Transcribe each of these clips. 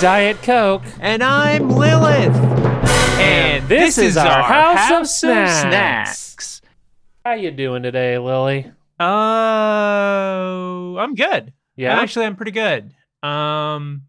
Diet Coke. And I'm Lilith. And this is our House of Snacks. Snacks. How you doing today, Lily? Uh, I'm good. Yeah. Actually, I'm pretty good. Um,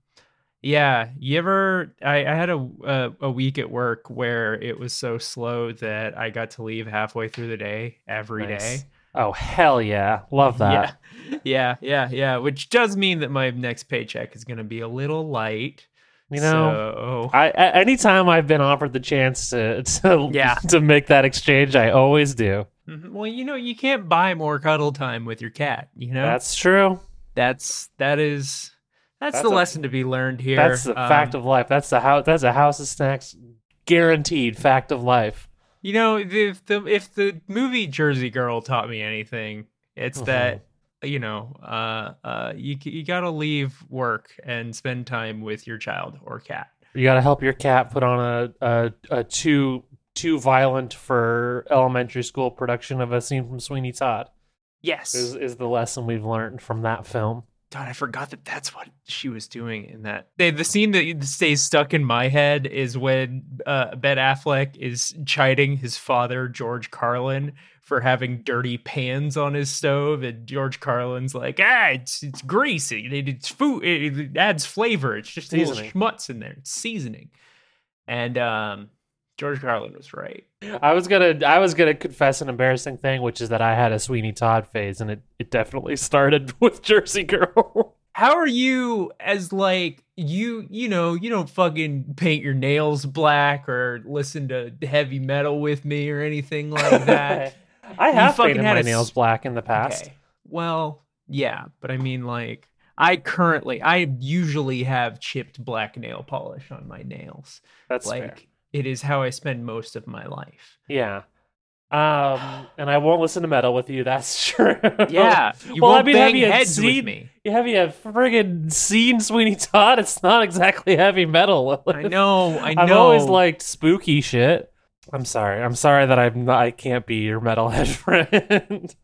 yeah. You ever? I, I had a, a a week at work where it was so slow that I got to leave halfway through the day every day. Nice. Oh hell yeah, love that. Yeah, yeah, yeah, yeah. Which does mean that my next paycheck is going to be a little light. You know, so, I, anytime I've been offered the chance to to, Yeah. to make that exchange, I always do. Mhm. well, you know, you can't buy more cuddle time with your cat. You know, That's true. that's that is that's, That's the a- lesson to be learned here. That's the fact Um, of life. That's the house. That's a House of Snacks guaranteed fact of life. you know if the if the movie Jersey Girl taught me anything, it's Mhm. that you know uh uh you you got to leave work and spend time with your child or cat. You got to help your cat put on a, a a too too violent for elementary school production of a scene from Sweeney Todd. Yes. Is is the lesson we've learned from that film. God, I forgot that that's what she was doing in that. The, the scene that stays stuck in my head is when uh, Ben Affleck is chiding his father, George Carlin, for having dirty pans on his stove, and George Carlin's like, "Ah, it's it's greasy. It- It's food. It, it adds flavor. It's just Seasoning. little schmutz in there. It's seasoning." And um, George Carlin was right. I was gonna I was gonna confess an embarrassing thing, which is that I had a Sweeney Todd phase, and it, it definitely started with Jersey Girl. How are you as like you you know you don't fucking paint your nails black or listen to heavy metal with me or anything like that? I have fucking painted had my a s- nails black in the past. Okay. Well, yeah, but I mean like I currently I usually have chipped black nail polish on my nails. That's like fair. It is how I spend most of my life. Yeah. Um, and I won't listen to metal with you. That's true. Yeah, You well, won't mean, have bang you heads seen- with me. You have you friggin' seen Sweeney Todd? It's not exactly heavy metal. I know, I know. I've always liked spooky shit. I'm sorry. I'm sorry that I'm not, I can't be your metalhead friend.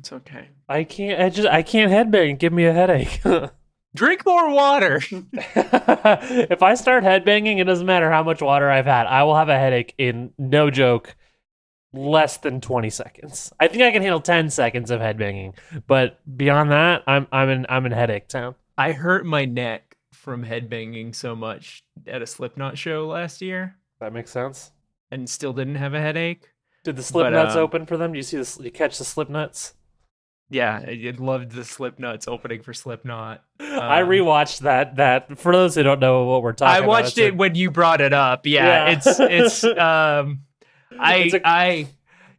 it's okay. I can't. I just I can't headbang. Give me a headache. Drink more water. if I start headbanging, it doesn't matter how much water I've had. I will have a headache in no joke, less than twenty seconds. I think I can handle ten seconds of headbanging, but beyond that, I'm I'm in I'm in headache town. I hurt my neck from headbanging so much at a Slipknot show last year That makes sense. and still didn't have a headache. Did the Slipknots um, open for them? Do you see this? You catch the slip nuts? Yeah, I I loved the Slipknots opening for Slipknot. I Um, rewatched that. That for those who don't know what we're talking about I about, watched it's a- it when you brought it up. Yeah, Yeah. it's it's um I It's a- I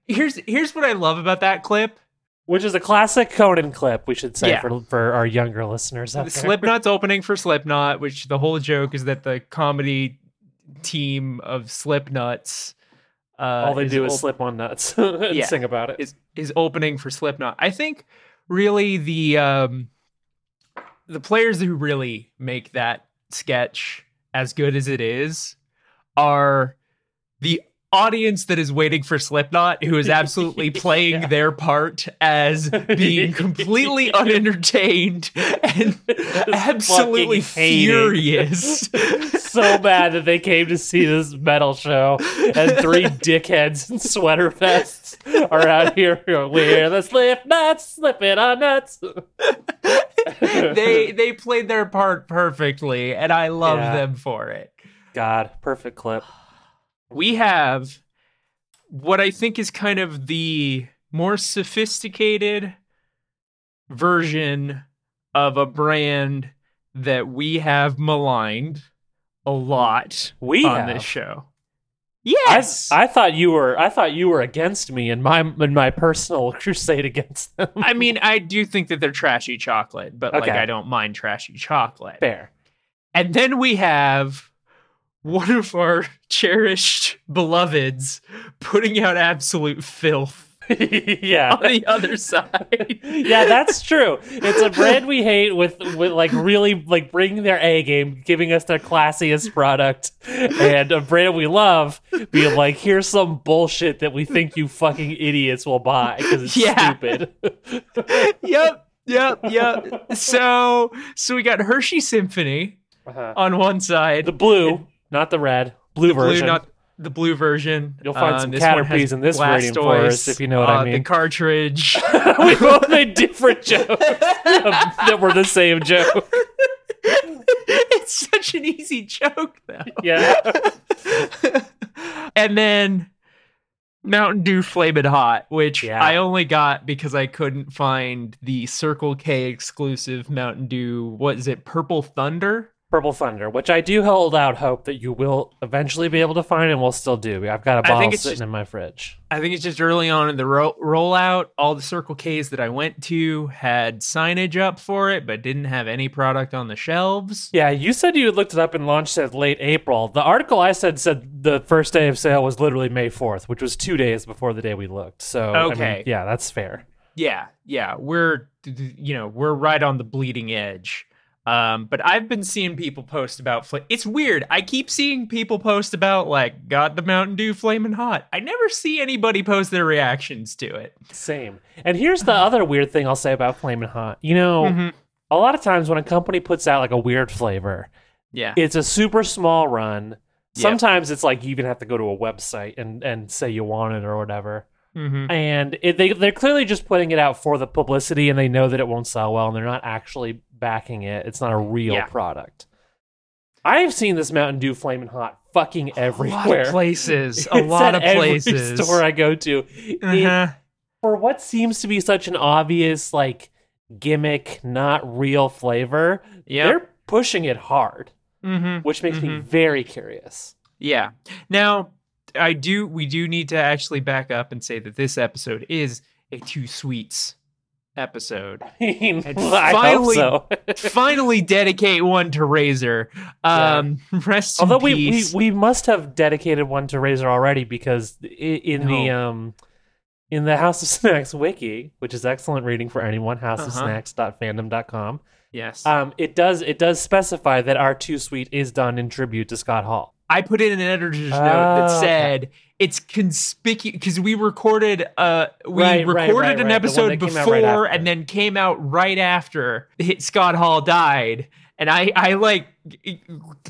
here's here's what I love about that clip. Which is a classic Conan clip, we should say Yeah. for for our younger listeners out there. Slipknot's opening for Slipknot, which the whole joke is that the comedy team of Slipknots. Uh, All they do is op- slip on nuts and Yeah. sing about it. is is opening for Slipknot. I think really the um the players who really make that sketch as good as it is are the audience that is waiting for Slipknot who is absolutely playing Yeah. their part as being completely unentertained and absolutely furious. so bad that they came to see this metal show and three dickheads in sweater vests are out here we're the slip nuts slipping on nuts they they played their part perfectly and I love Yeah. them for it. god perfect clip we have what I think is kind of the more sophisticated version of a brand that we have maligned a lot we on have. this show. Yes. I thought you were I thought you were against me in my in my personal crusade against them. I mean, I do think that they're trashy chocolate, but like I don't mind trashy chocolate. Fair. And then we have one of our cherished beloveds putting out absolute filth yeah. on the other side. yeah, that's true. It's a brand we hate with with like really like bringing their A game, giving us their classiest product, and a brand we love being like, here's some bullshit that we think you fucking idiots will buy because it's Yeah. stupid. yep, yep, yep. So, so we got Hershey Symphony Uh-huh. on one side, The blue, not the red, blue blue, version. not the blue version. You'll find Um, some Caterpies in this rating for us, if you know what I mean. The cartridge. we both made different jokes that were the same joke. it's such an easy joke, though. Yeah. and then Mountain Dew Flamin' Hot, which Yeah. I only got because I couldn't find the Circle K exclusive Mountain Dew. What is it? Purple Thunder. Purple Thunder, which I do hold out hope that you will eventually be able to find and will still do. I've got a bottle sitting just- in my fridge. I think it's just early on in the ro- rollout. All the Circle K's that I went to had signage up for it, but didn't have any product on the shelves. Yeah, you said you had looked it up and launched it late April. The article I said said the first day of sale was literally May 4th, which was two days before the day we looked. So, I mean, Okay. yeah, that's fair. Yeah, yeah, we're you know we're right on the bleeding edge. Um, but I've been seeing people post about. Fl- it's weird. I keep seeing people post about like got the Mountain Dew flaming hot. I never see anybody post their reactions to it. Same. And here's the other weird thing I'll say about Flamin' Hot. You know, Mhm. a lot of times when a company puts out like a weird flavor, Yeah, it's a super small run. Yeah. Sometimes it's like you even have to go to a website and, and say you want it or whatever. Mhm. And it, they they're clearly just putting it out for the publicity, and they know that it won't sell well, and they're not actually backing it. It's not a real Yeah. product. I've seen this Mountain Dew Flamin' Hot fucking a lot everywhere. of places. A lot of places. store I go to. Uh-huh. for what seems to be such an obvious like gimmick, not real flavor, Yep. they're pushing it hard, Mhm. which makes me Mhm. very curious. Yeah. Now, I do. We do need to actually back up and say that this episode is a two sweets episode. I mean, And finally- so. finally dedicate one to Razor. Um, rest Although in we, we we must have dedicated one to Razor already because i- in the um in the House of Snacks wiki, which is excellent reading for anyone, Uh-huh. houseofsnacks.fandom.com, yes, um, it does it does specify that our two sweet is done in tribute to Scott Hall. I put in an editor's note that okay. It's conspicuous because we recorded uh we Right, recorded right, an right. One episode before and then came out right after hit Scott Hall died. And I, I like,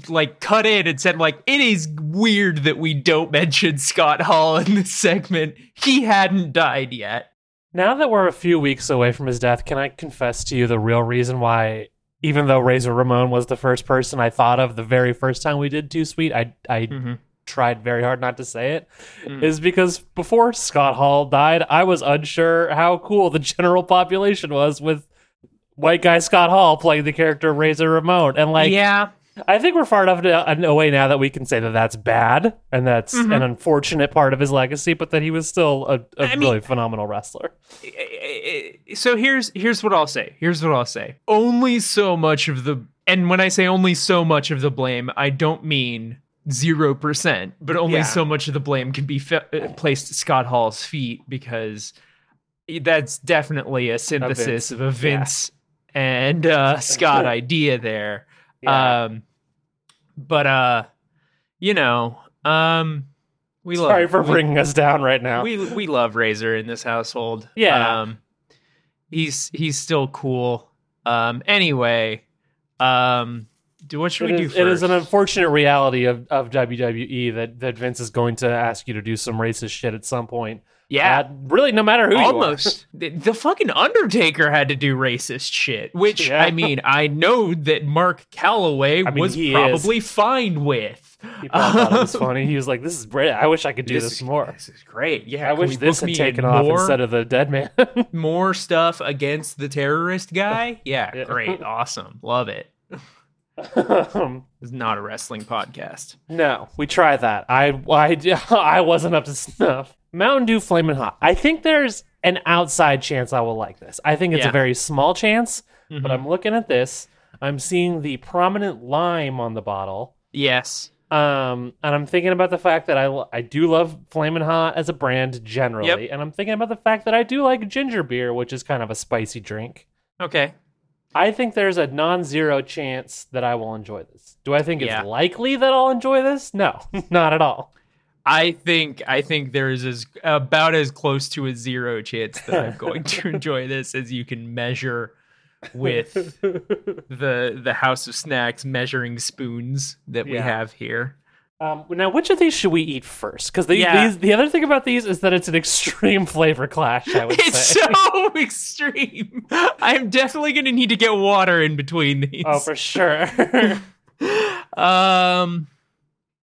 like cut in and said like, it is weird that we don't mention Scott Hall in this segment. He hadn't died yet. Now that we're a few weeks away from his death, can I confess to you the real reason why, even though Razor Ramon was the first person I thought of the very first time we did Too Sweet, I I tried very hard not to say it, is Mm. because before Scott Hall died, I was unsure how cool the general population was with white guy Scott Hall playing the character Razor Ramon, and like yeah, I think we're far enough to- away now that we can say that that's bad and that's Mhm. an unfortunate part of his legacy, but that he was still a, mean- really phenomenal wrestler. so here's here's what I'll say. Here's what I'll say. Only so much of the and when I say only so much of the blame, I don't mean zero percent, but only Yeah. so much of the blame can be fe- uh, placed at Scott Hall's feet because that's definitely a synthesis Vince. of a Vince and uh, Scott idea there. Yeah. Um, but uh, you know, um, we love Sorry love for we- bringing us down right now. we we love Razor in this household. Yeah. Um he's he's still cool. Um anyway, um do what should It we do first? it is an unfortunate reality of, of WWE that, that Vince is going to ask you to do some racist shit at some point. yeah. Uh, really, no matter who you are. Almost. the, the fucking Undertaker had to do racist shit, which Yeah. I mean, I know that Mark Calaway I mean, was he is. probably fine with. He probably thought it was funny. He was like, "This is great. I wish I could do this, is- more. This is great. Yeah, I wish this had taken off more? instead of the dead man." more stuff against the terrorist guy. Yeah, Yeah. great, awesome, love it. It's not a wrestling podcast. no, we tried that. I, I, I wasn't up to snuff. Mountain Dew Flamin' Hot. I think there's an outside chance I will like this. I think it's Yeah. a very small chance, Mhm. but I'm looking at this. I'm seeing the prominent lime on the bottle. Yes. Um, and I'm thinking about the fact that I lo- I do love Flamin' Hot as a brand generally, Yep. and I'm thinking about the fact that I do like ginger beer, which is kind of a spicy drink. Okay. I think there's a non-zero chance that I will enjoy this. Do I think it's likely that I'll enjoy this? No, not at all. I think I think there is as about as close to a zero chance that I'm going to enjoy this as you can measure with the the House of Snacks measuring spoons that we Yeah. have here. Um, now, which of these should we eat first? Because these, Yeah. the other thing about these is that it's an extreme flavor clash. I would It's say. so extreme. I'm definitely going to need to get water in between these. oh, for sure. um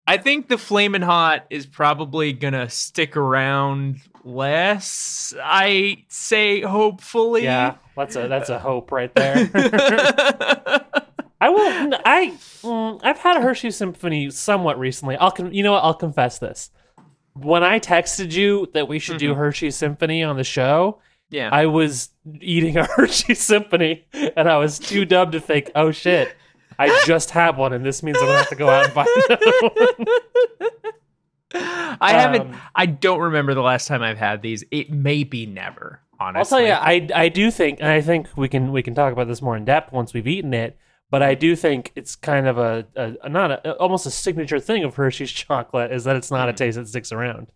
I think the flamin' hot is probably gonna stick around less. I say hopefully. yeah, that's a that's a hope right there. I will. I mm, I've had a Hershey Symphony somewhat recently. I'll con- you know what? I'll confess this. When I texted you that we should do Hershey Symphony on the show, yeah. I was eating a Hershey Symphony, and I was too dumb to think, "Oh shit, I just had one, and this means I'm gonna have to go out and buy another one." I haven't um, I don't remember the last time I've had these. It may be never, honestly. I'll tell you, I I do think, and I think we can we can talk about this more in depth once we've eaten it. But I do think it's kind of a, a, a not a, almost a signature thing of Hershey's chocolate is that it's not a taste that sticks around.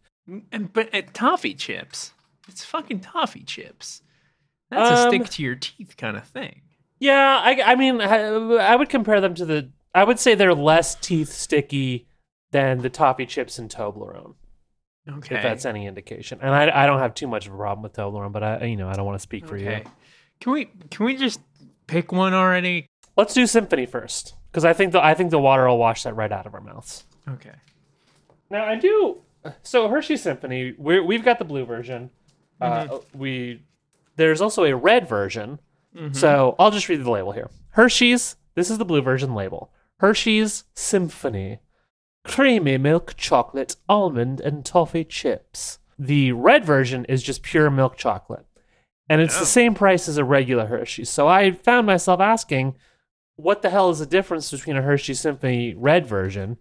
And- but uh, toffee chips. It's fucking toffee chips. That's a Um, stick to your teeth kind of thing. Yeah, I, I mean, I, I would compare them to the. I would say they're less teeth sticky than the toffee chips in Toblerone, Okay. if that's any indication. And I, I don't have too much of a problem with Toblerone, but I, you know, I don't want to speak for you. Can we can we just pick one already? Let's do Symphony first, because I think the I think the water will wash that right out of our mouths. Okay. Now I do. So Hershey Symphony, we're, we've got the blue version. Uh, we there's also a red version. So I'll just read the label here. Hershey's. This is the blue version label. Hershey's Symphony, creamy milk chocolate, almond and toffee chips. The red version is just pure milk chocolate, and it's the same price as a regular Hershey's. So I found myself asking, what the hell is the difference between a Hershey Symphony red version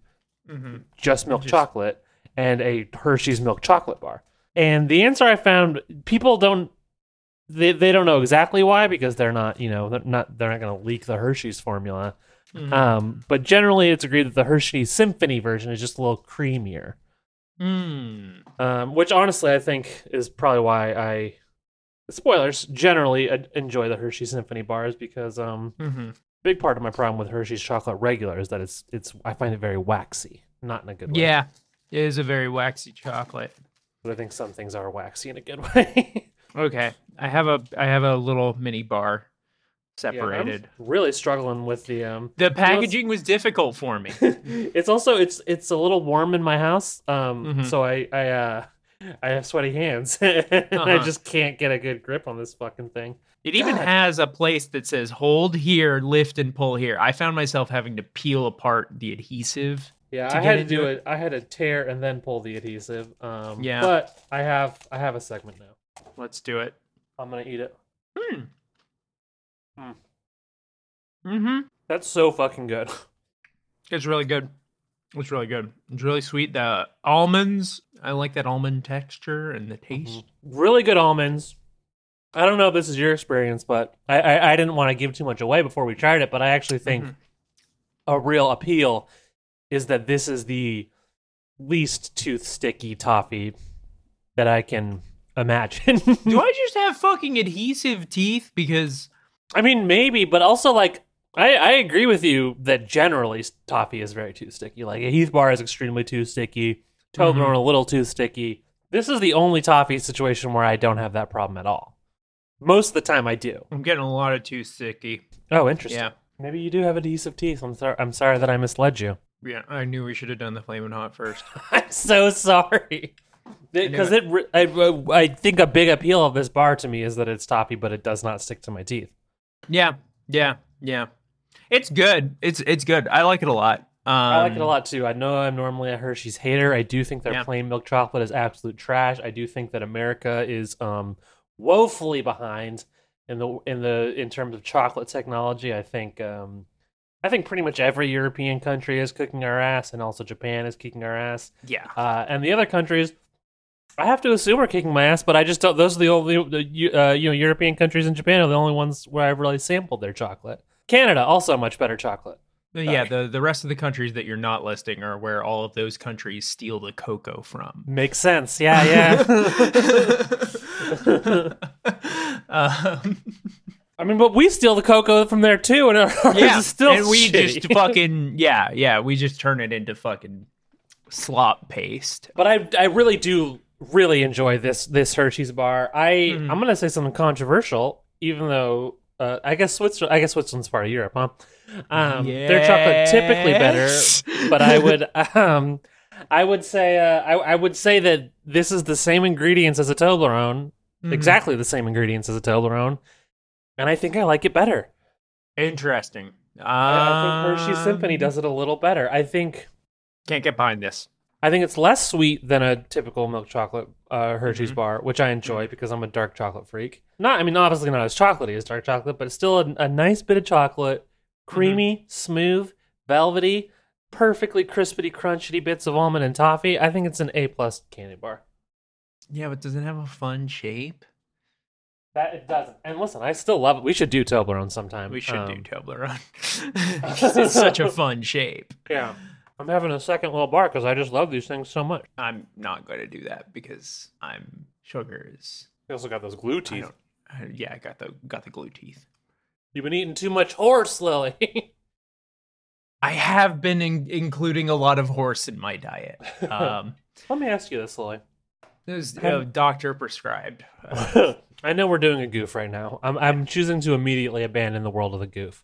just milk chocolate and a Hershey's milk chocolate bar. And the answer I found people don't they, they don't know exactly why because they're not, you know, they're not they're not going to leak the Hershey's formula. Um, but generally it's agreed that the Hershey Symphony version is just a little creamier. Mm. Um, which honestly I think is probably why I spoilers generally uh, enjoy the Hershey Symphony bars because um hmm big part of my problem with Hershey's chocolate regular is that it's it's I find it very waxy, not in a good way. Yeah. It is a very waxy chocolate. But I think some things are waxy in a good way. Okay. I have a I have a little mini bar Yeah, I'm separated. really struggling with the um the packaging was difficult for me. it's also it's it's a little warm in my house. Um Mhm. so I I uh I have sweaty hands. and I Uh-huh. just can't get a good grip on this fucking thing. It even God. has a place that says hold here, lift and pull here. I found myself having to peel apart the adhesive. Yeah, I had to do it. it. I had to tear and then pull the adhesive. Um, Yeah. but I have I have a segment now. Let's do it. I'm gonna eat it. Hmm. Hmm. Mm-hmm. That's so fucking good. It's really good. It's really good. It's really sweet. The almonds, I like that almond texture and the taste. really good almonds. I don't know if this is your experience, but I, I, I didn't want to give too much away before we tried it. But I actually think Mhm. a real appeal is that this is the least tooth sticky toffee that I can imagine. Do I just have fucking adhesive teeth? Because I mean, maybe, but also like I, I agree with you that generally toffee is very too sticky. Like a Heath bar is extremely too sticky. Toblerone mm-hmm. a little too sticky. This is the only toffee situation where I don't have that problem at all. Most of the time, I do. I'm getting a lot of too sticky. Oh, interesting. Yeah. Maybe you do have adhesive teeth. I'm sorry. I'm sorry that I misled you. Yeah, I knew we should have done the flaming hot first. I'm so sorry. Because it, re- I, I think a big appeal of this bar to me is that it's toffee, but it does not stick to my teeth. yeah, yeah, yeah. It's good. It's it's good. I like it a lot. Um, I like it a lot too. I know I'm normally a Hershey's hater. I do think their Yeah. plain milk chocolate is absolute trash. I do think that America is um, woefully behind in the in the in terms of chocolate technology. I think um, I think pretty much every European country is kicking our ass, and also Japan is kicking our ass. Yeah. Uh, and the other countries, I have to assume are kicking my ass, but I just don't. Those are the only the, uh, you know European countries and Japan are the only ones where I've really sampled their chocolate. Canada also much better chocolate. Yeah, the, the rest of the countries that you're not listing are where all of those countries steal the cocoa from. Makes sense. Yeah, yeah. um, I mean, but we steal the cocoa from there too, and ours yeah, is still and we shitty. just fucking yeah, yeah, we just turn it into fucking slop paste. But I, I really do really enjoy this this Hershey's bar. I Mhm. I'm gonna say something controversial, even though uh, I guess Switzerland I guess Switzerland's part of Europe, huh? Um, Their chocolate typically better, but I would um I would say uh, I I would say that this is the same ingredients as a Toblerone, Mhm. exactly the same ingredients as a Toblerone, and I think I like it better. Interesting. I, I think Hershey Symphony Um, does it a little better. I think Can't get behind this. I think it's less sweet than a typical milk chocolate uh, Hershey's Mhm. bar, which I enjoy because I'm a dark chocolate freak. Not, I mean, obviously not as chocolatey as dark chocolate, but it's still a, a nice bit of chocolate, creamy, smooth, velvety, perfectly crispity, crunchy bits of almond and toffee. I think it's an A plus candy bar. Yeah, but does it have a fun shape? That it doesn't. And listen, I still love it. We should do Toblerone sometime. We should do Um, Toblerone. 'Cause it's such a fun shape. Yeah, I'm having a second little bar because I just love these things so much. I'm not going to do that because I'm sugars. You also got those glue teeth. don't- I- yeah, I got the got the glue teeth. You've been eating too much horse, Lily. I have been in- including a lot of horse in my diet. Um, Let me ask you this, Lily. was Have- uh, doctor prescribed. Uh, I know we're doing a goof right now. I'm I'm choosing to immediately abandon the world of the goof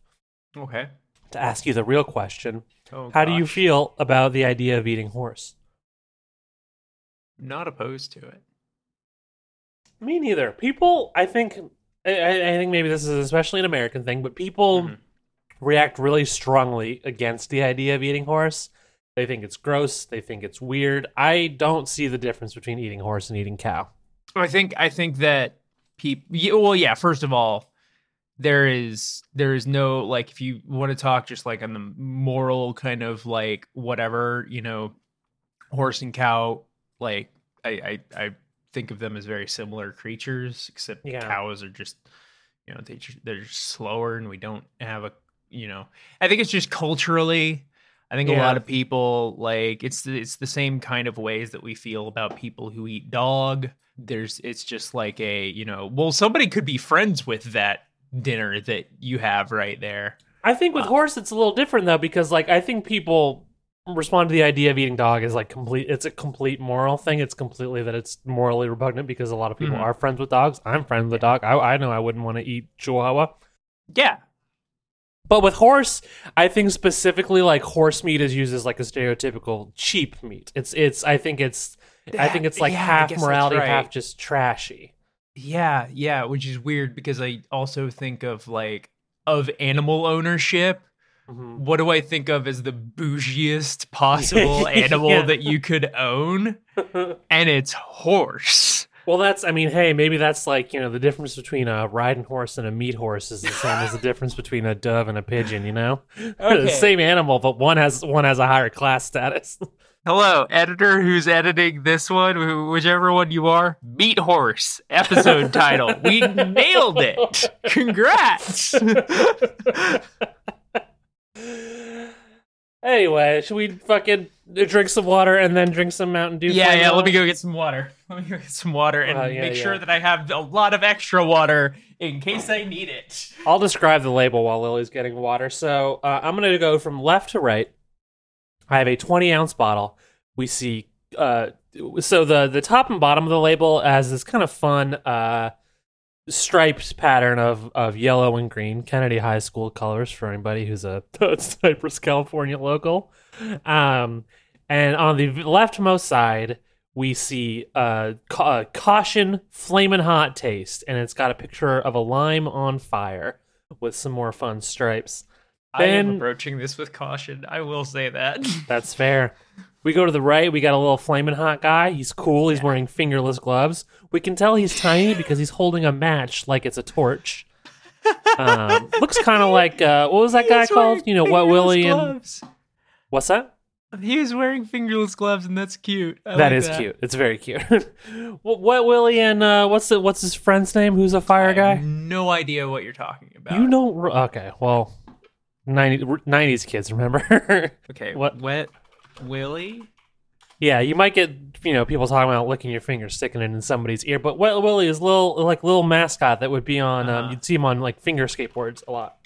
okay. To ask you the real question. Oh, How do you gosh. feel about the idea of eating horse? Not opposed to it. Me neither. People, I think, I, I I think maybe this is especially an American thing, but people Mhm. react really strongly against the idea of eating horse. They think it's gross. They think it's weird. I don't see the difference between eating horse and eating cow. I think I think that people. Well, yeah. First of all, there is there is no like if you want to talk just like on the moral kind of like whatever you know, horse and cow. Like I I, I think of them as very similar creatures, except Yeah. cows are just you know they they're slower, and we don't have a you know. I think it's just culturally. I think a lot of people like it's it's the same kind of ways that we feel about people who eat dog. There's it's just like a you know well somebody could be friends with that dinner that you have right there. I think with horse it's a little different though because like I think people respond to the idea of eating dog as like complete it's a complete moral thing. It's completely that it's morally repugnant because a lot of people Mhm. are friends with dogs. I'm friends with a dog. I, I know I wouldn't want to eat chihuahua. Yeah, But with horse, I think specifically like horse meat is used as like a stereotypical cheap meat. It's it's I think it's I think it's like Yeah, half morality, right. half just trashy. Yeah, yeah, which is weird because I also think of like of animal ownership. Mhm. What do I think of as the bougiest possible animal Yeah. that you could own? And it's horse. Well, that's. I mean, hey, maybe that's like you know the difference between a riding horse and a meat horse is the same as the difference between a dove and a pigeon. You know, They're the same animal, but one has one has a higher class status. Hello, editor who's editing this one, whichever one you are. Meat Horse episode title. We nailed it. Congrats. anyway, should we fucking drink some water and then drink some Mountain Dew? yeah, yeah. Let me go get some water. Let me go get some water and Uh, yeah, make yeah. sure that I have a lot of extra water in case I need it. I'll describe the label while Lily's getting water. So uh, I'm going to go from left to right. I have a 20 ounce bottle. We see, uh, so the the top and bottom of the label has this kind of fun uh, striped pattern of of yellow and green, Kennedy High School colors for anybody who's a Cypress, California local. Um, and on the leftmost side, we see uh, ca- uh, caution flaming hot taste, and it's got a picture of a lime on fire with some more fun stripes. I am approaching this with caution. I will say that. That's fair. We go to the right. We got a little flaming hot guy. He's cool. He's wearing fingerless gloves. We can tell he's tiny because he's holding a match like it's a torch. Um, looks kind of like uh, what was that guy called? You know, what Willie and gloves. What's that? He was wearing fingerless gloves, and that's cute. I That like is cute. It's very cute. what, what Willie and uh, what's the what's his friend's name? Who's a fire I guy? have no idea what you're talking about. You don't. re- Okay, well, 90, 90s kids, remember? Okay. What- Wet Willie? yeah, you might get you know people talking about licking your finger, sticking it in somebody's ear. But Wet Willie is little like little mascot that would be on. Um, Uh-huh. you'd see him on like finger skateboards a lot.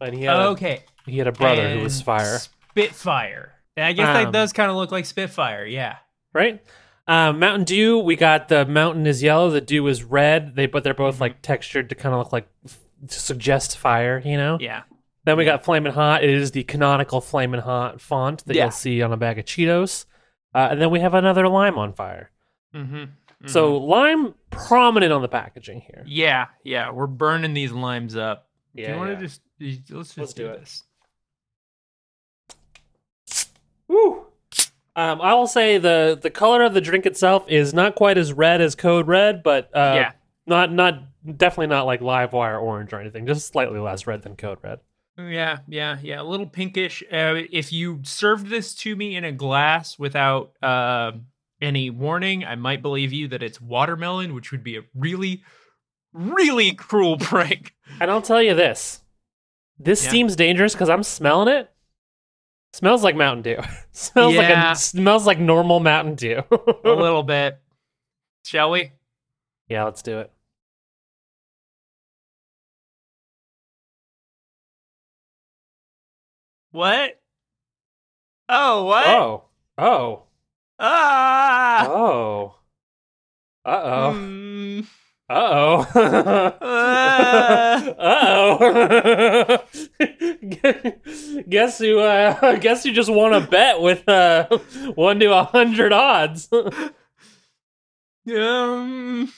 And he had a, okay. he had a brother who was And fire, Spitfire. And I guess that Um, does kind of look like Spitfire. Yeah. right? Um, Mountain Dew, we got the mountain is yellow, the dew is red. They but they're both Mm-hmm. like textured to kind of look like to suggest fire, you know. Yeah. Then we got Flamin' Hot. It is the canonical Flamin' Hot font that Yeah. you'll see on a bag of Cheetos. Uh, and then we have another lime on fire. Mm-hmm. So lime prominent on the packaging here. yeah, yeah, we're burning these limes up. Yeah, do you want yeah. to just let's just Let's do, do this? Woo! Um, I will say the the color of the drink itself is not quite as red as Code Red, but uh, yeah. not not definitely not like live wire orange or anything. Just slightly less red than Code Red. Yeah, yeah, yeah. A little pinkish. Uh, if you served this to me in a glass without uh, any warning, I might believe you that it's watermelon, which would be a really, really cruel prank. And I'll tell you this: this Yeah. seems dangerous because I'm smelling it. Smells like Mountain Dew. smells like a, smells like normal Mountain Dew. a little bit. Shall we? yeah, let's do it. What? Oh, what? Oh, oh, Ah! oh, uh oh, Mm. Uh oh, uh oh. guess who? Uh, guess who just won a bet with uh, one to a hundred odds. Um,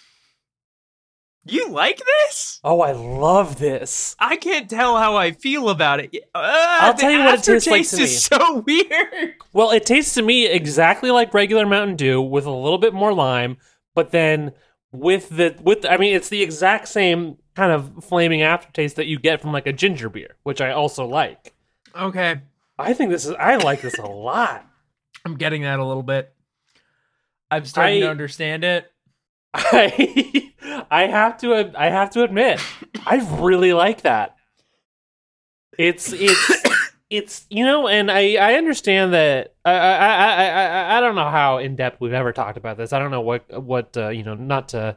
you like this? oh, I love this. I can't tell how I feel about it. Uh, I'll tell you what it tastes like to me. is so weird. Well, it tastes to me exactly like regular Mountain Dew with a little bit more lime, but then with the with I mean it's the exact same kind of flaming aftertaste that you get from like a ginger beer, which I also like. Okay, I think this is I like this a lot. I'm getting that a little bit. I'm starting to understand it. I I have to I have to admit I really like that. It's it's it's you know, and I I understand that I I I I, I- I don't know how in depth we've ever talked about this. I don't know what what uh, you know not to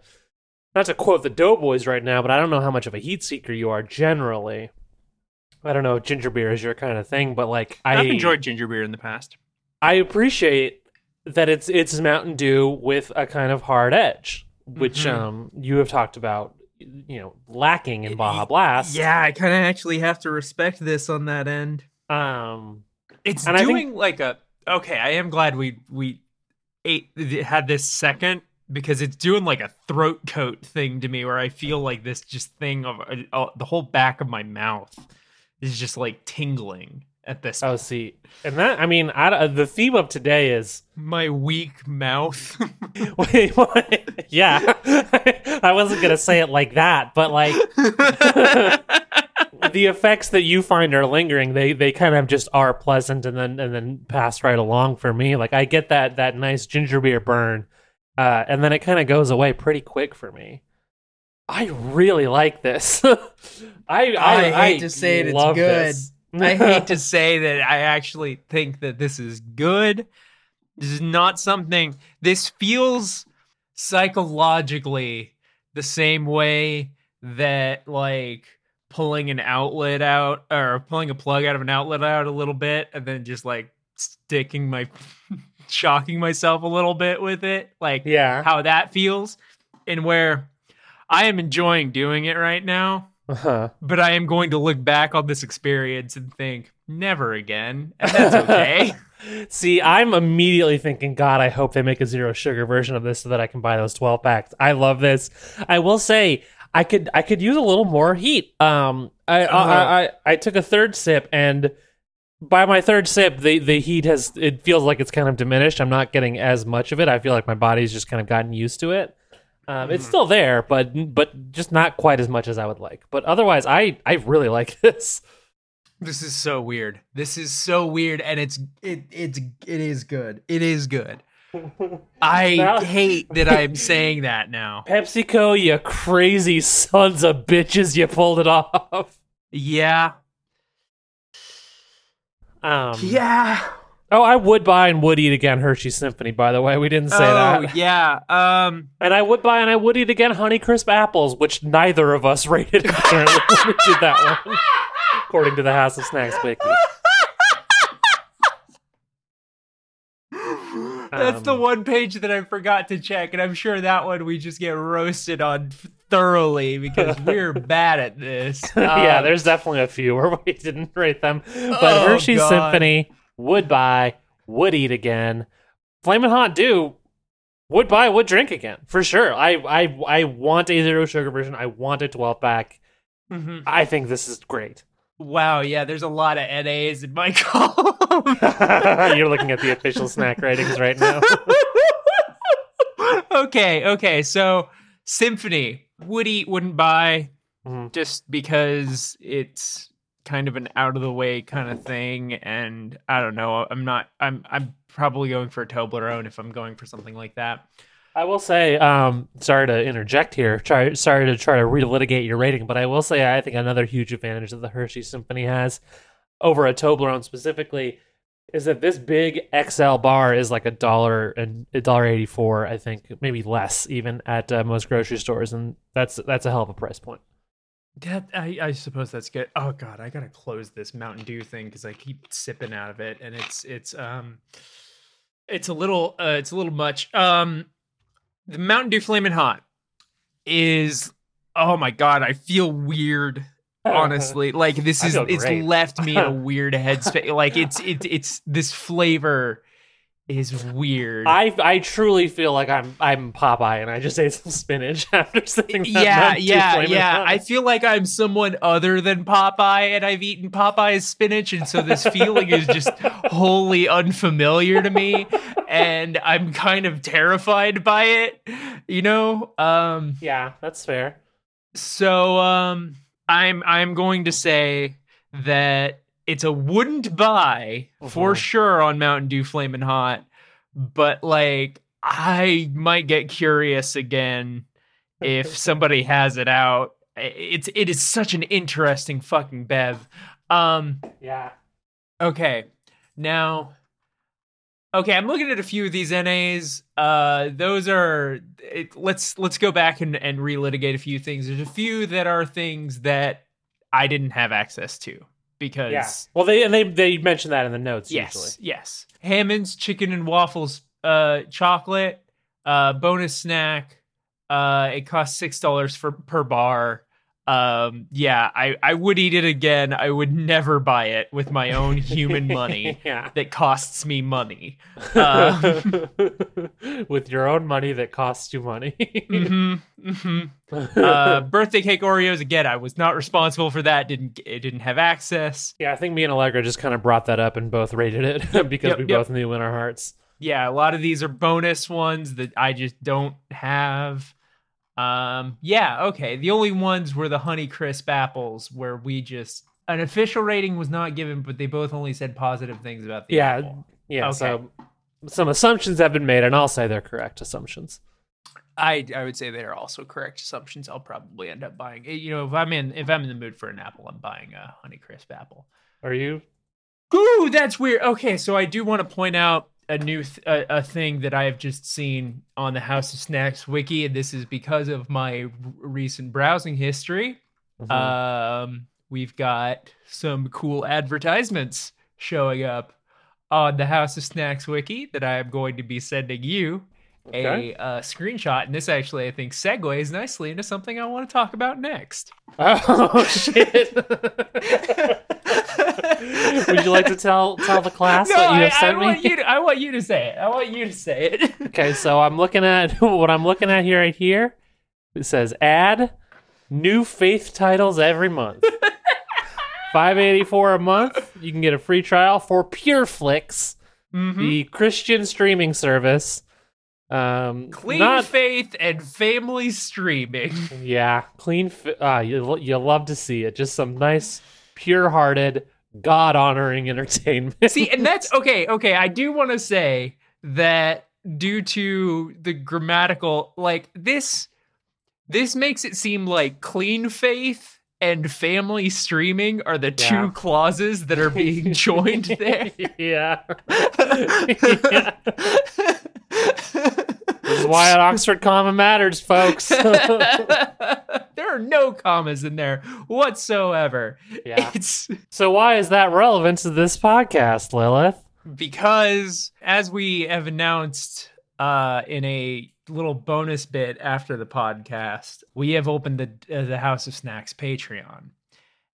not to quote the Doughboys right now, but I don't know how much of a heat seeker you are generally. I don't know if ginger beer is your kind of thing, but like I I've enjoyed ginger beer in the past. I appreciate that it's it's Mountain Dew with a kind of hard edge, which Mhm. um you have talked about, you know, lacking in Baja Blast. Yeah, I kind of actually have to respect this on that end. Um. It's And I doing think- like a okay. I am glad we we ate had this second because it's doing like a throat coat thing to me where I feel like this just thing of uh, uh, the whole back of my mouth is just like tingling at this. Oh, see, and that I mean, I, uh, the theme of today is my weak mouth. wait, what? yeah, I wasn't gonna say it like that, but like the effects that you find are lingering. They they kind of just are pleasant and then and then pass right along for me. Like I get that that nice ginger beer burn, uh, and then it kind of goes away pretty quick for me. I really like this. I, I, I hate to say it, it's good. this. I hate to say that I actually think that this is good. This is not something. This feels psychologically the same way that like pulling an outlet out or pulling a plug out of an outlet out a little bit and then just like sticking my shocking myself a little bit with it like Yeah. how that feels and where I am enjoying doing it right now Uh-huh. but I am going to look back on this experience and think never again and that's okay See, I'm immediately thinking, God, I hope they make a zero sugar version of this so that I can buy those 12 packs. I love this. I will say, I could I could use a little more heat. Um, I I, I, I took a third sip, and by my third sip, the the heat has it feels like it's kind of diminished. I'm not getting as much of it. I feel like my body's just kind of gotten used to it. Um, It's still there, but but just not quite as much as I would like. But otherwise, I I really like this. This is so weird. This is so weird, and it's it it's it is good. It is good. I Now- hate that I'm saying that now. PepsiCo, you crazy sons of bitches, you pulled it off. Yeah, Um, yeah. Oh, I would buy and would eat again Hershey Symphony. By the way, we didn't say oh that. yeah. Um. And I would buy and I would eat again Honeycrisp apples, which neither of us rated apparently when we did that one, according to the House of Snacks wiki. That's the Um, one page that I forgot to check, and I'm sure that one we just get roasted on thoroughly because we're bad at this. yeah, Um, there's definitely a few where we didn't rate them, but Oh, Hershey God. Symphony would buy, would eat again. Flamin' Hot Dew would buy, would drink again for sure. I I I want a zero sugar version. I want a 12 pack. mhm. I think this is great. Wow. Yeah. There's a lot of NAs in my column. You're looking at the official snack ratings right now. okay, okay. So Symphony would eat, wouldn't buy, Mhm. just because it's kind of an out of the way kind of thing, and I don't know. I'm not. I'm. I'm probably going for a Toblerone if I'm going for something like that. I will say, um, sorry to interject here. Try, sorry to try to relitigate your rating, but I will say I think another huge advantage that the Hershey Symphony has over a Toblerone specifically is that this big XL bar is like a dollar and a dollar eighty four. I think maybe less even at uh, most grocery stores, and that's that's a hell of a price point. That I, I suppose that's good. Oh God, I gotta close this Mountain Dew thing because I keep sipping out of it, and it's it's um, it's a little uh, it's a little much. Um, the Mountain Dew Flamin' Hot is oh my God, I feel weird. Honestly, like this is it's left me in a weird headspace. like it's it's it's this flavor is weird. I I truly feel like I'm I'm Popeye, and I just ate some spinach after. That yeah, yeah, yeah. I feel like I'm someone other than Popeye, and I've eaten Popeye's spinach, and so this feeling is just wholly unfamiliar to me, and I'm kind of terrified by it. You know, um. yeah, that's fair. So, um, I'm I'm going to say that it's a wouldn't buy for Mhm. sure on Mountain Dew Flamin' Hot, but like I might get curious again if somebody has it out. It's it is such an interesting fucking bev. Um, Yeah. Okay. Now Okay, I'm looking at a few of these NAs. Uh those are it, let's let's go back and, and relitigate a few things. There's a few that are things that I didn't have access to because Yeah. Well, they and they they mentioned that in the notes. yes, Usually. yes. Hammond's chicken and waffles uh chocolate uh bonus snack. Uh it costs $6 for per bar. Um, yeah, I, I would eat it again. I would never buy it with my own human money yeah. that costs me money. Um, With your own money that costs you money. mhm, mhm. Uh, birthday cake Oreos again. I was not responsible for that. Didn't it didn't have access. yeah, I think me and Allegra just kind of brought that up and both rated it because Yep, we yep. both knew in our hearts. Yeah, a lot of these are bonus ones that I just don't have. Um, yeah, okay. The only ones were the Honey Crisp apples, where we just an official rating was not given, but they both only said positive things about the Yeah, apple. Yeah, Okay. so some assumptions have been made, and I'll say they're correct assumptions. I I would say they are also correct assumptions. I'll probably end up buying. You know, if I'm in if I'm in the mood for an apple, I'm buying a Honey Crisp apple. Are you? Ooh, that's weird. Okay, so I do want to point out a new th- a, a thing that I have just seen on the House of Snacks wiki, and this is because of my r- recent browsing history. Mhm. Um, we've got some cool advertisements showing up on the House of Snacks wiki that I am going to be sending you Okay. a uh, screenshot, and this actually I think segues nicely into something I want to talk about next. oh shit! Would you like to tell tell the class no, what you have I sent want me? you. To, I want you to say it. I want you to say it. Okay, so I'm looking at what I'm looking at here right here. It says add new faith titles every month. 584 a month. You can get a free trial for PureFlix, Mhm. the Christian streaming service. Um, Clean not- faith and family streaming. Yeah, clean. Fi- ah, you you love to see it. Just some nice, pure-hearted, God-honoring entertainment. See, and that's okay. Okay, I do want to say that due to the grammatical, like this, this makes it seem like clean faith and family streaming are the two clauses that are being joined there. yeah. Yeah. This is why at Oxford Comma matters, folks. there are no commas in there whatsoever. Yeah. It's so why is that relevant to this podcast, Lilith? because as we have announced uh, in a little bonus bit after the podcast, we have opened the uh, the House of Snacks Patreon.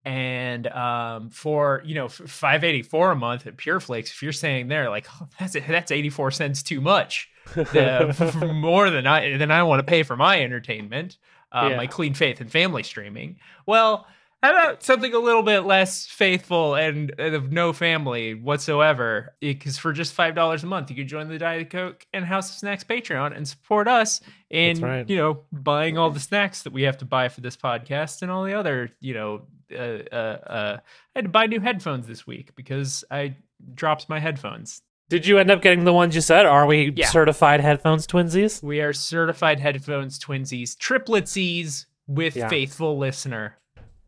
And um, for you know five eighty four a month at Pure Flakes, if you're saying there like oh, that's that's eighty four cents too much, f- more than I than I want to pay for my entertainment, uh, Yeah. my clean faith and family streaming. Well, how about something a little bit less faithful and, and of no family whatsoever? Because for just five dollars a month, you could join the Diet Coke and House of Snacks Patreon and support us in right. you know buying all the snacks that we have to buy for this podcast and all the other you know. Uh, uh, uh, I had to buy new headphones this week because I dropped my headphones. Did you end up getting the ones you said? Are we Yeah. certified headphones twinsies? We are certified headphones twinsies, triplitsies with Yeah. faithful listener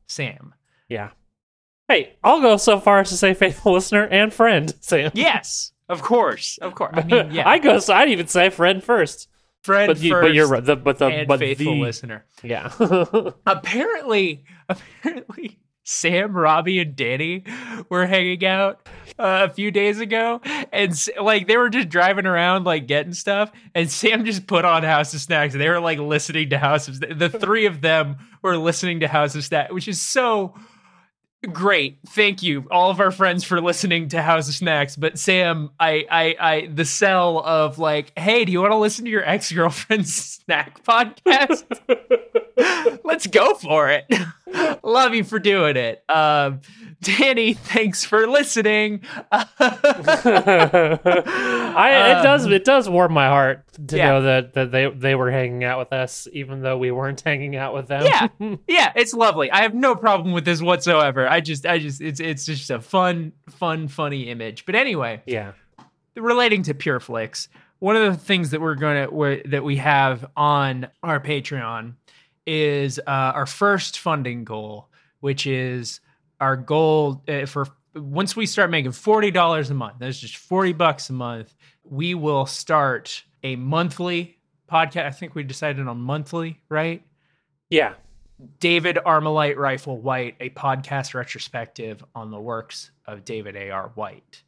Sam. Yeah. Hey, I'll go so far as to say faithful listener and friend, Sam. Yes, of course, of course. I mean, yeah, I go. So I'd even say friend first. friend But you, first but you're right. The, but the and but faithful the listener. yeah. Apparently, apparently, Sam, Robbie, and Danny were hanging out uh, a few days ago, and like they were just driving around, like getting stuff, and Sam just put on House of Snacks. They were like listening to House of. The three of them were listening to House of Snacks, which is so great. Thank you, all of our friends, for listening to House of Snacks. But Sam, I, I, I, the sell of like, hey, do you want to listen to your ex girlfriend's snack podcast? Let's go for it. Love you for doing it. Um, Danny, thanks for listening. I it does it does warm my heart to Um, Yeah. know that, that they they were hanging out with us, even though we weren't hanging out with them. Yeah. yeah, it's lovely. I have no problem with this whatsoever. I just, I just, it's, it's just a fun, fun, funny image. But anyway, yeah. relating to PureFlix, one of the things that we're gonna we that we have on our Patreon is uh, our first funding goal, which is our goal uh, for once we start making forty dollars a month. That's just forty bucks a month. We will start a monthly podcast. I think we decided on monthly, right? Yeah. David Armalite Rifle White, a podcast retrospective on the works of David A.R. White.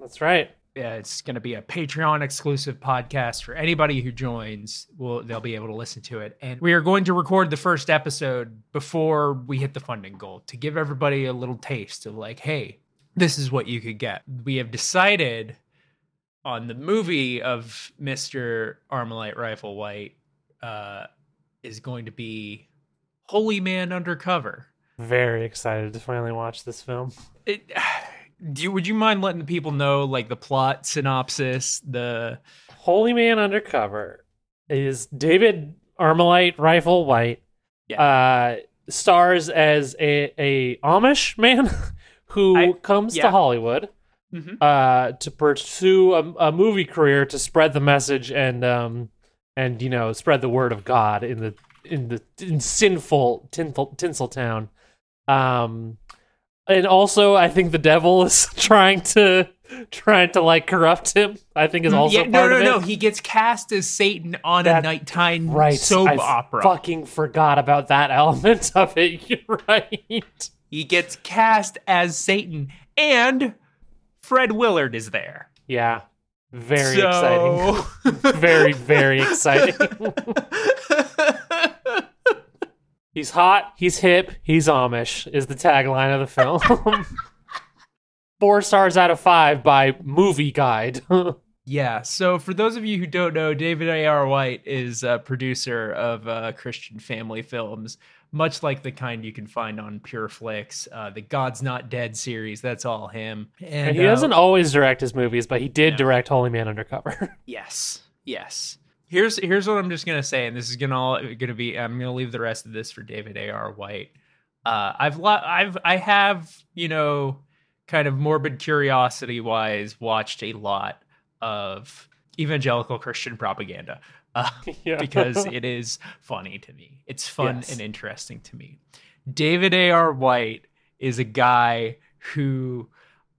That's right. Yeah, it's going to be a Patreon exclusive podcast for anybody who joins. Will they'll be able to listen to it, and we are going to record the first episode before we hit the funding goal to give everybody a little taste of like, hey, this is what you could get. We have decided on the movie of Mister Armalite Rifle White uh, is going to be Holy Man Undercover. Very excited to finally watch this film. It, do you, would you mind letting the people know like the plot synopsis the Holy Man Undercover is David Armalite Rifle White. Uh, stars as a, a Amish man who I- comes yeah. to Hollywood Mhm. uh, to pursue a, a movie career to spread the message and um and you know spread the word of God in the in the in sinful tinsel, Tinseltown. Um, and also I think the devil is trying to trying to like corrupt him. I think is also Mm, yeah, part no no. no he gets cast as satan on That- a nighttime right soap I opera. fucking forgot about that element of it you're right. He gets cast as satan and fred willard is there. Yeah very So- exciting. Very very exciting he's hot he's hip he's amish is the tagline of the film four stars out of five by movie guide Yeah. So for those of you who don't know, David A.R. White is a producer of uh, Christian family films, much like the kind you can find on Pure Flix, uh, the God's Not Dead series. That's all him. And, and he uh, doesn't always direct his movies but he did No. direct holy man undercover Yes. Yes. Here's here's what I'm just gonna say, and this is gonna all gonna be. I'm gonna leave the rest of this for David A.R. White. Uh, I've lo- I've I have you know kind of morbid curiosity wise watched a lot of evangelical Christian propaganda uh, yeah because it is funny to me. It's fun Yes. and interesting to me. David A.R. White is a guy who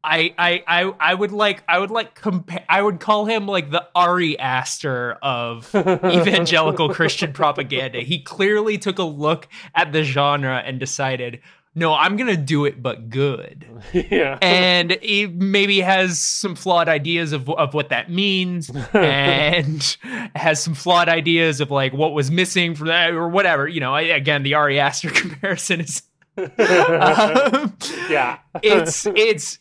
I I I I would like I would like compare I would call him like the Ari Aster of evangelical Christian propaganda. He clearly took a look at the genre and decided, no, I'm gonna do it but good. yeah And he maybe has some flawed ideas of of what that means, and has some flawed ideas of like what was missing from that or whatever. You know, I, again, the Ari Aster comparison is. um, yeah it's it's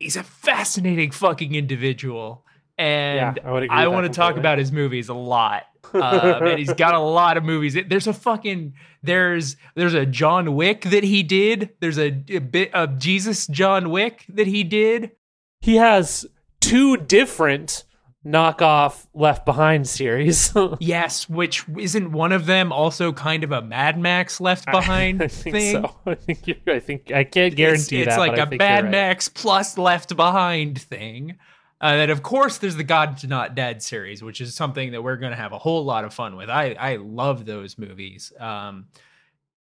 he's a fascinating fucking individual. And Yeah, I I want to talk about his movies a lot um, and he's got a lot of movies. There's a fucking there's there's a john wick that he did. There's a, a bit of jesus john wick that he did. He has two different knockoff Left Behind series. yes which isn't one of them also kind of a mad max left behind I think thing so. I think I think I can't guarantee it's, it's that. like but I a Mad right. Max plus Left Behind thing. Uh, then of course there's the God Not Dead series, which is something that we're going to have a whole lot of fun with. I I love those movies, um,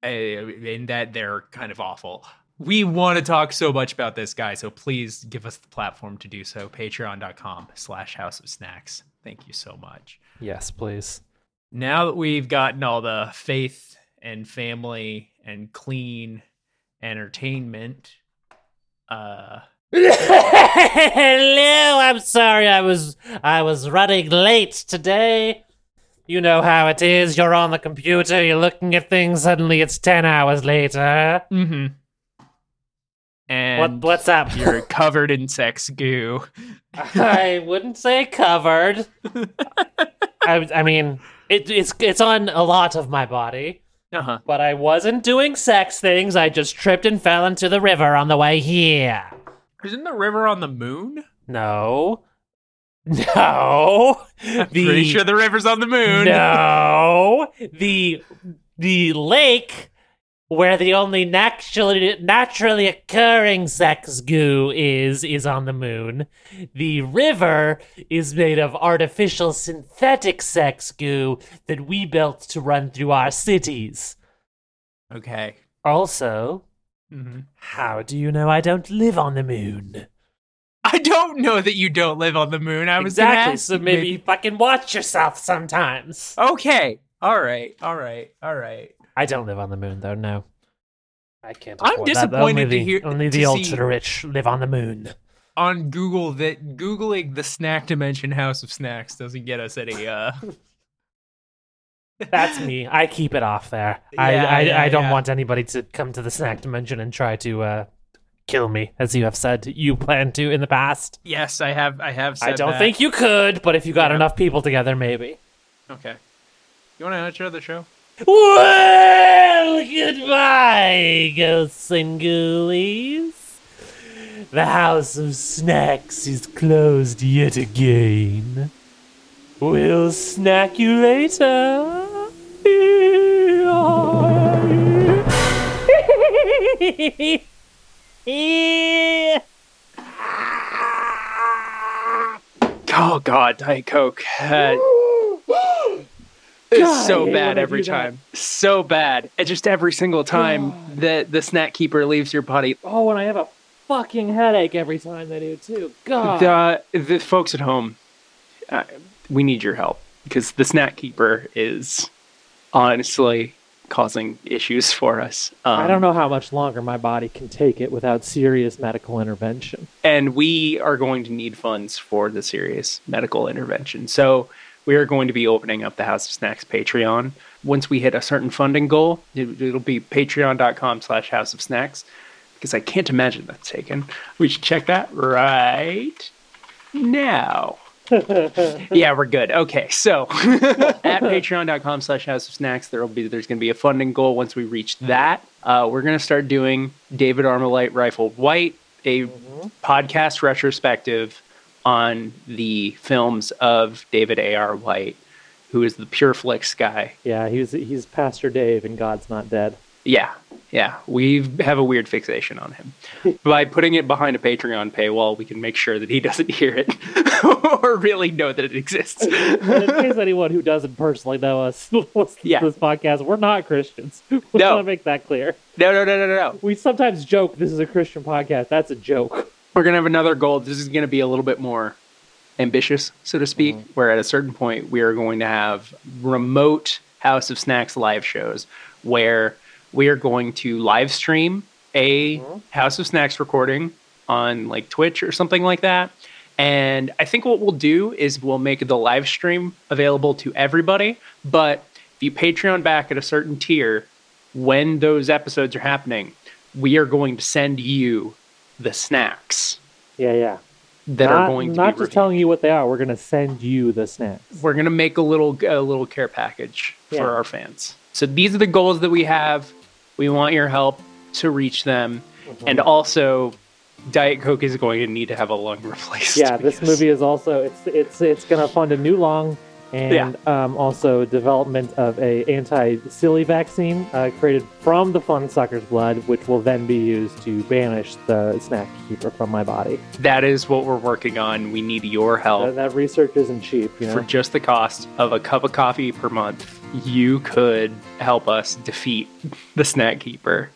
eh, in that they're kind of awful. We want to talk so much about this guy, so please give us the platform to do so. Patreon.com/slash House of Snacks. Thank you so much Yes, please. now that we've gotten all the faith and family and clean entertainment, uh, Hello, I'm sorry I was I was running late today. You know how it is. You're on the computer, you're looking at things, suddenly it's 10 hours later. mm-hmm. What and what's up? you're covered in sex goo. I wouldn't say covered. I, I mean, it, it's it's on a lot of my body, Uh-huh. but I wasn't doing sex things. I just tripped and fell into the river on the way here. Isn't the river on the moon? No, no. Pretty sure the river's on the moon. No, the the lake where the only naturally naturally occurring sex goo is is on the moon. The river is made of artificial synthetic sex goo that we built to run through our cities. Okay. Also, Mhm. how do you know I don't live on the moon? I don't know that you don't live on the moon. I was exactly. So you maybe fucking watch yourself sometimes. Okay. All right. All right. All right. I don't live on the moon, though. No, I can't. I'm afford that. disappointed only to the, hear- Only the ultra rich live on the moon. on Google that googling the snack dimension House of Snacks doesn't get us any. Uh, That's me. I keep it off there. I Yeah, I, yeah, I don't yeah. want anybody to come to the snack dimension and try to uh, kill me, as you have said you plan to in the past. yes, I have. I have. Said I don't that. think you could, but if you got Yeah. enough people together, maybe. Okay. You want to outro the show? Well, goodbye, ghosts and ghoulies. The house of snacks is closed yet again. We'll snack you later. Oh God, Diet Coke. Uh, God, so bad every that. time. So bad. And just every single time that the snack keeper leaves your body. oh, and I have a fucking headache every time they do too. God. The, the folks at home, uh, we need your help because the snack keeper is honestly causing issues for us. Um, I don't know how much longer my body can take it without serious medical intervention. and we are going to need funds for the serious medical intervention. So we are going to be opening up the House of Snacks Patreon. Once we hit a certain funding goal, it, it'll be patreon.com slash House of Snacks because I can't imagine that's taken. We should check that right now. yeah, we're good. Okay, so at patreon.com slash house of snacks, there'll be there's gonna be a funding goal. Once we reach that, uh, we're gonna start doing David Armalite Rifle White, a podcast retrospective on the films of David A.R. White, who is the Pure Flix guy. Yeah, he's he's Pastor Dave and God's Not Dead. Yeah, yeah, we have a weird fixation on him. By putting it behind a Patreon paywall, we can make sure that he doesn't hear it or really know that it exists. And in case anyone who doesn't personally know us listens Yeah. to this podcast, we're not Christians. We No. want to make that clear. No, no, no, no, no. We sometimes joke this is a Christian podcast. That's a joke. We're gonna have another goal. This is gonna be a little bit more ambitious, so to speak. Mm-hmm. Where at a certain point, we are going to have remote House of Snacks live shows where we are going to live stream a mm-hmm. House of Snacks recording on like Twitch or something like that. And I think what we'll do is we'll make the live stream available to everybody. But if you Patreon back at a certain tier, when those episodes are happening, we are going to send you the snacks Yeah, yeah. that not, are going to not just reviewed. telling you what they are. We're going to send you the snacks. We're gonna make a little a little care package Yeah. for our fans. So these are the goals that we have. We want your help to reach them, Mm-hmm. and also, Diet Coke is going to need to have a lung replaced. Yeah, this movie is also it's it's it's going to fund a new long and um, also development of a anti-silly vaccine uh, created from the fun sucker's blood, which will then be used to banish the snack keeper from my body. That is what we're working on. We need your help. That, that research isn't cheap, you know. For just the cost of a cup of coffee per month, you could help us defeat the snack keeper.